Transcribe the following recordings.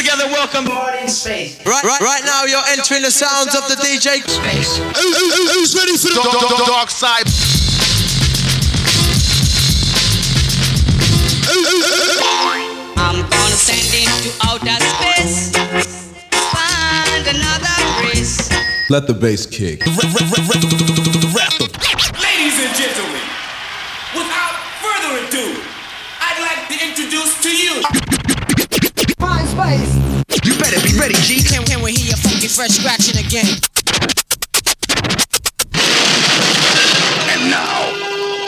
together, welcome. Right, right, right now you're entering the sounds of the DJ. Space. Who, who, who's ready for the dark, dark, dark side? I'm gonna send into outer space. Find another race. Let the bass kick. Ladies and gentlemen, without further ado, I'd like to introduce to you. Find space. You better be ready, G. Can, can we hear your funky fresh scratching again? And now,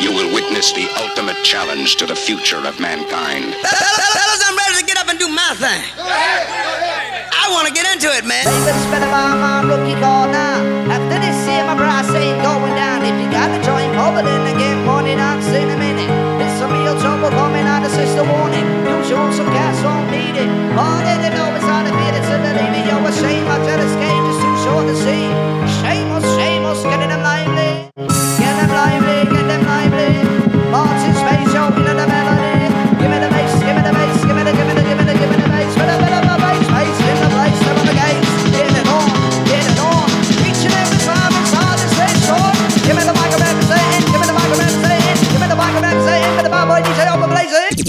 you will witness the ultimate challenge to the future of mankind. Fellas, I'm ready to get up and do my thing. I want to get into it, man. spend my, my rookie call now. After this year, my price ain't going down. If you got to join over, then again, money not in a minute. It's some real trouble coming out of sister warning. You want it. All they know is how to beat it to believe it. Yo, a shame, I tell game just too short to see. Shameless, shameless, getting them lively.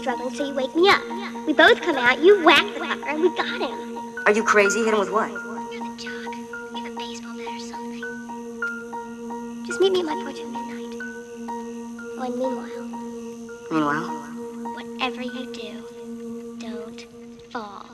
struggling, so you wake me up. We both come out, you whack the fucker, and we got him. Are you crazy? Hit him with what? Jock. Baseball. Just meet me at my porch at midnight. Oh, and meanwhile. Meanwhile? Whatever you do, don't fall.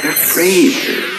They're phrases.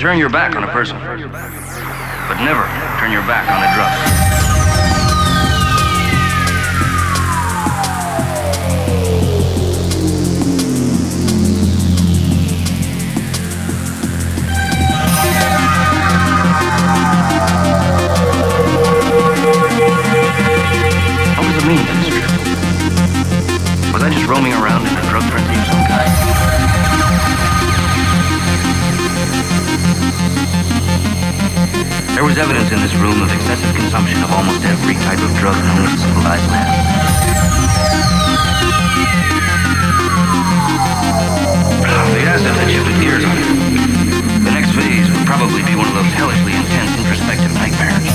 Turn your back on a person, but never turn your back on was evidence in this room of excessive consumption of almost every type of drug known to civilized man. The acid had shifted gears on it. The next phase would probably be one of those hellishly intense introspective nightmares.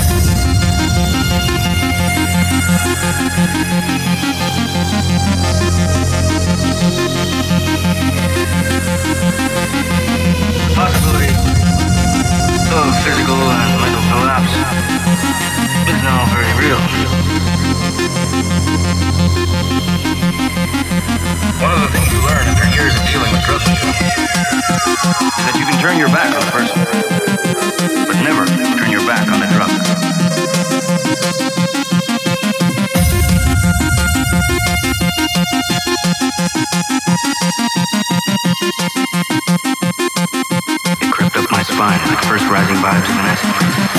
Possibility of physical and mental collapse is now very real. One of the things you learn after years of dealing with drug people is that you can turn your back on a person, but never turn your back on a drug. My like first rising vibes of an acid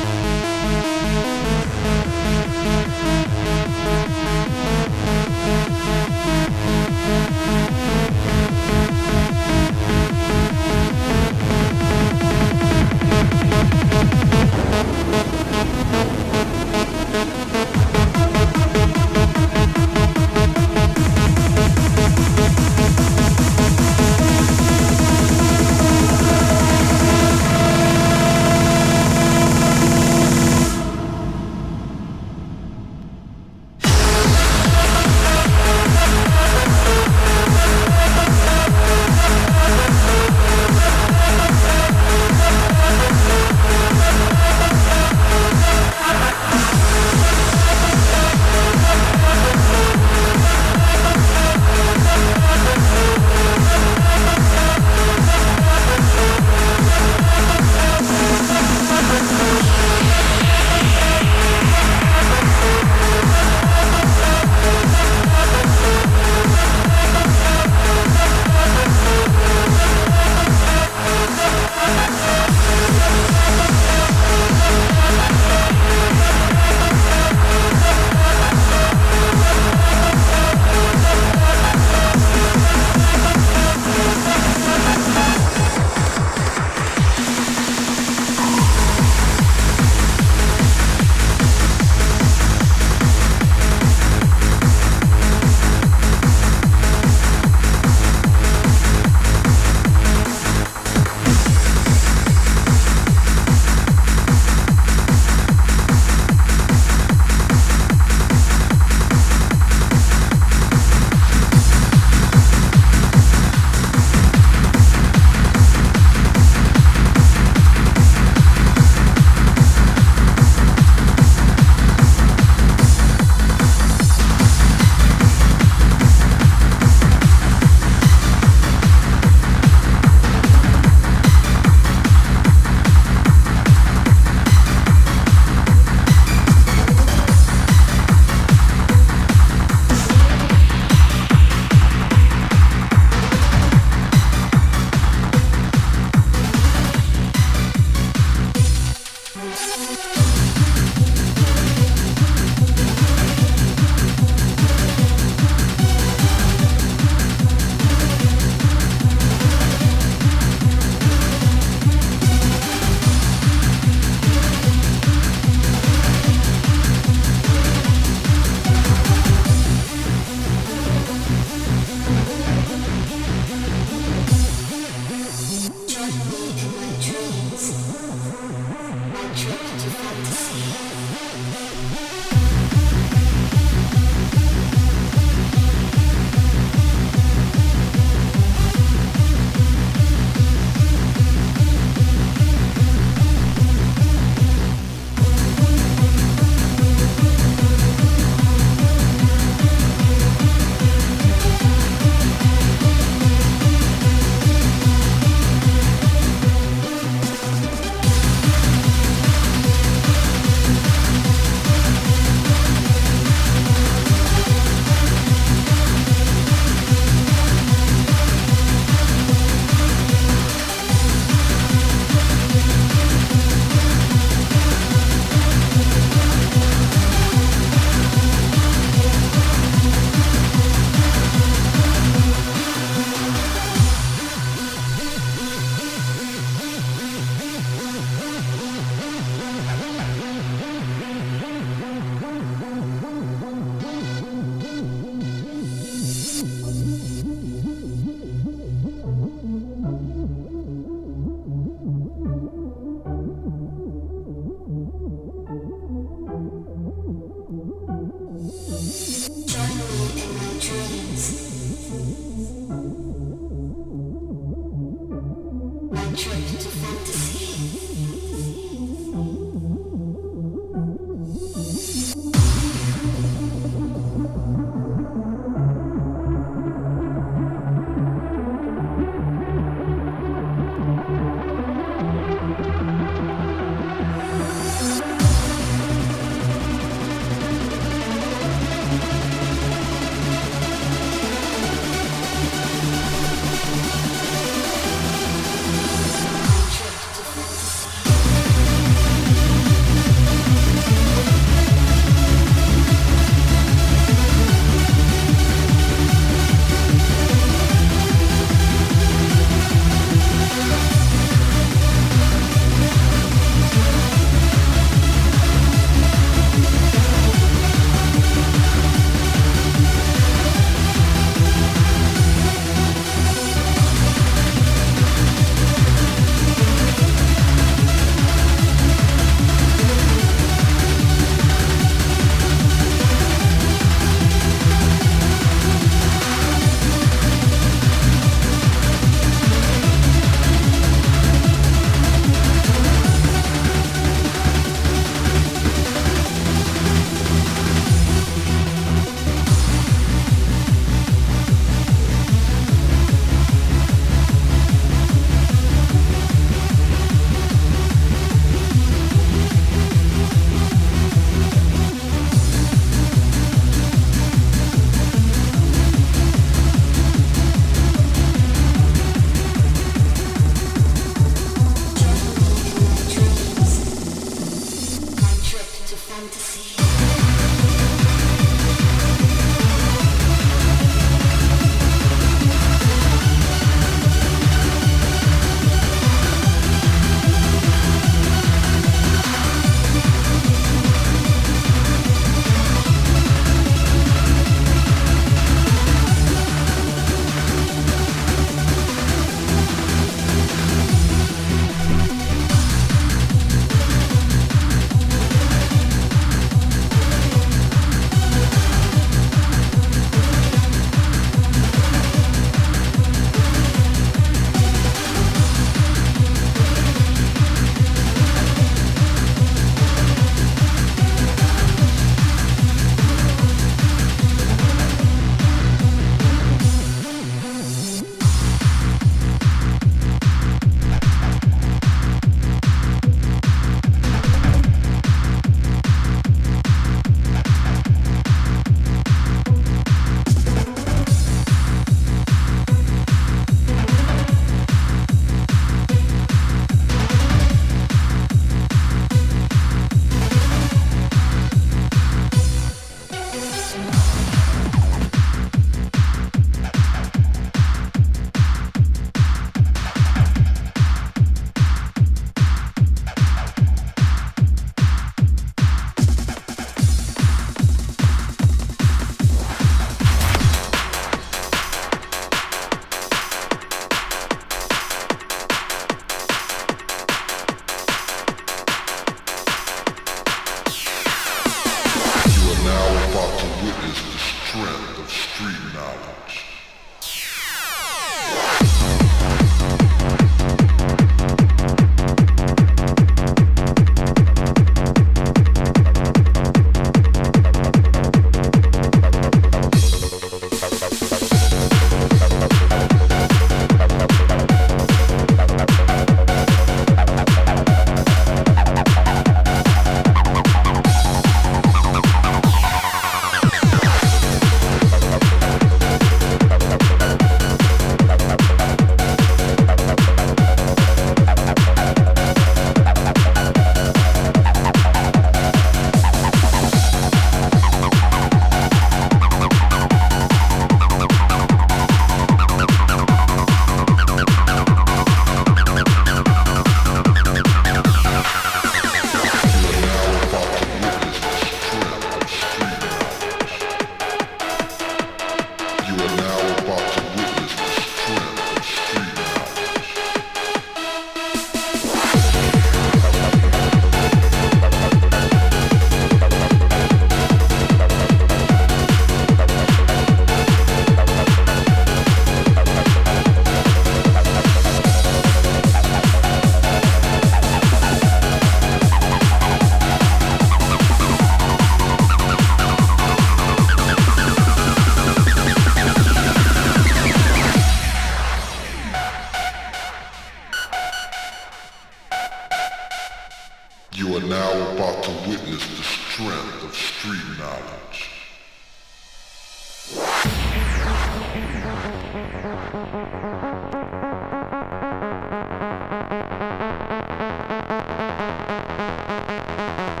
You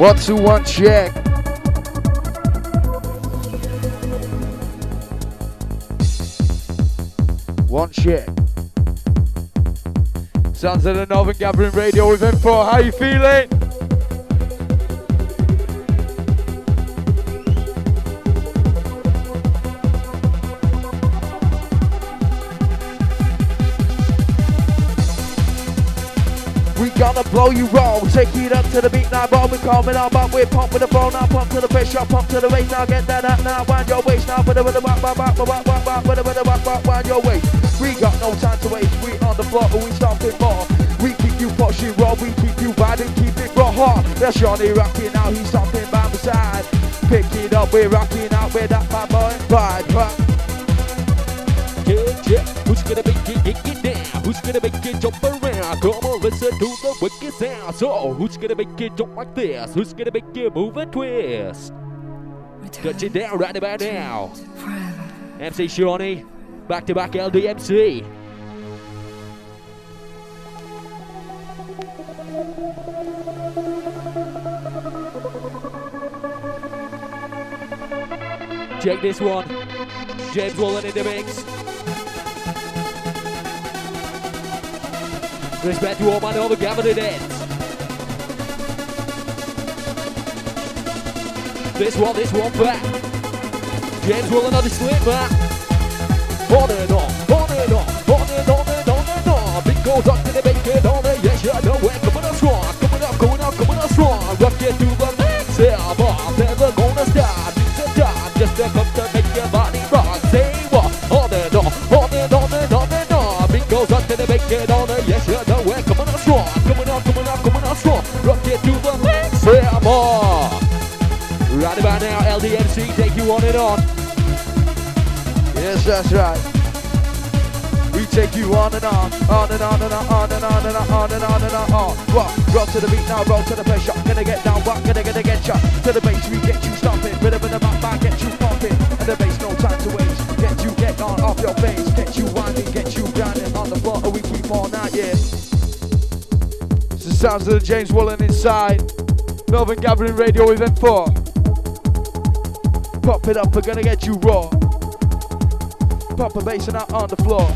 One, two, one, check. One check. Sounds of the Northern Gathering Radio with M4. How you feeling? Gonna you roll, take it up to the beat now, but We're coming on, but we're pumping the flow now, pump to the pressure, pump to the bass now, get that up now, wind your waist now, with the with the back, back, back, back, back, back, with the with the back, back, wind your waist. We got no time to waste, we on the floor, we stomping more. We keep you pushing raw, we keep you and keep it raw hard. That's Johnny rocking now, he's stomping by my side. Pick it up, we're rocking out with that bad boy vibe. Yeah, yeah. Who's gonna make it? Who's gonna make it jump around? Come on, listen to the wicked sound. So, who's gonna make it jump like this? Who's gonna make it move and twist? Touch it down right about now. MC Shawnee, back to back LDMC. Check this one. James Wallen in the mix. Respect to all my Northern Gathering heads. This one, this one back. James Wallen on the slip back. On and on, on and on, on and on and on and on. Goes up to the bacon on it. Yes, you know it. Coming up strong, coming up, coming up, coming up strong. Rock it to the next level. Never gonna stop. It's a time just to come to make your body rock. Say what? On and on, on and on and on and on. Goes up to the bacon on it. Yes, you know now, take you on and on. Yes, that's right. We take you on and on, on and on and on, on and on and on, on and on and on, on. Rock, rock to the beat now, roll to the pressure. Gonna get down, rock, gonna gonna get ya. To the bass, we get you stomping. Rhythm in the back, back, get you pumping. And the bass, no time to waste. Get you, get on off your face. Get you winding, get you grinding on the floor. And we keep all night, yeah. It's the sounds of the James Wallen inside. Melvin Gathering Radio with M4. Pop it up, we're gonna get you raw. Pop a bass and out on the floor.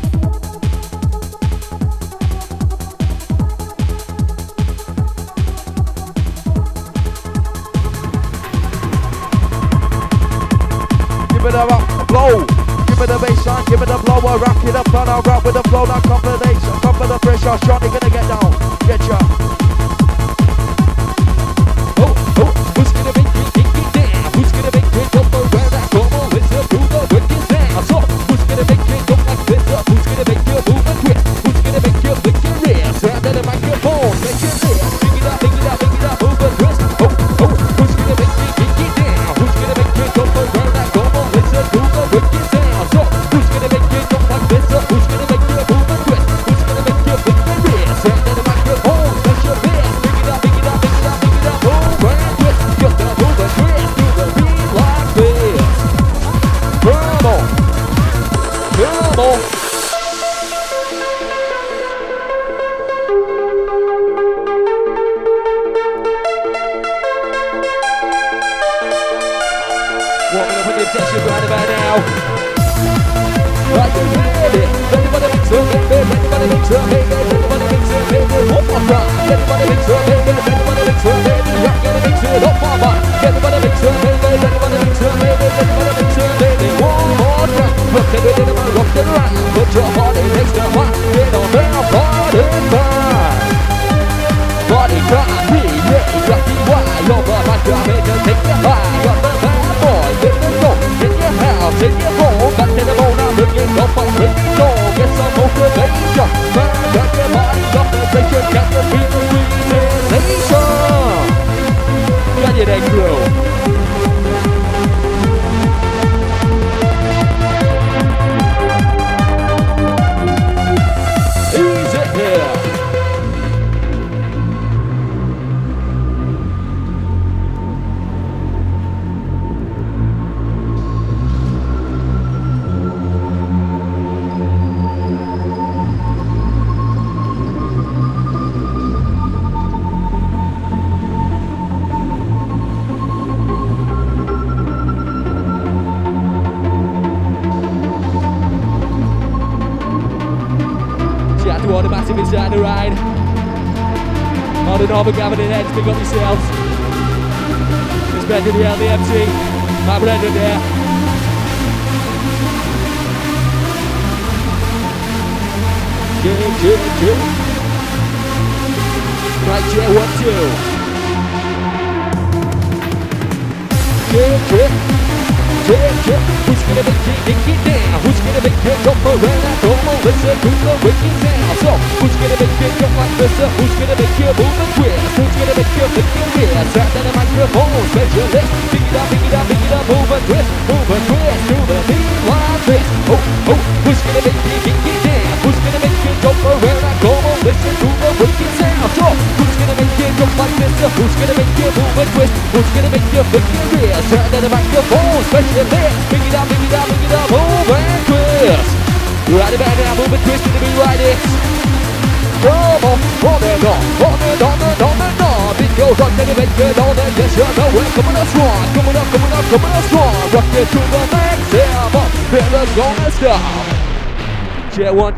Give it a rock, blow. Give it a bass line, give it a blower, rock it up on our rock with the flow, now come for the pressure, Johnny gonna get down, get ya.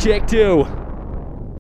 Check two.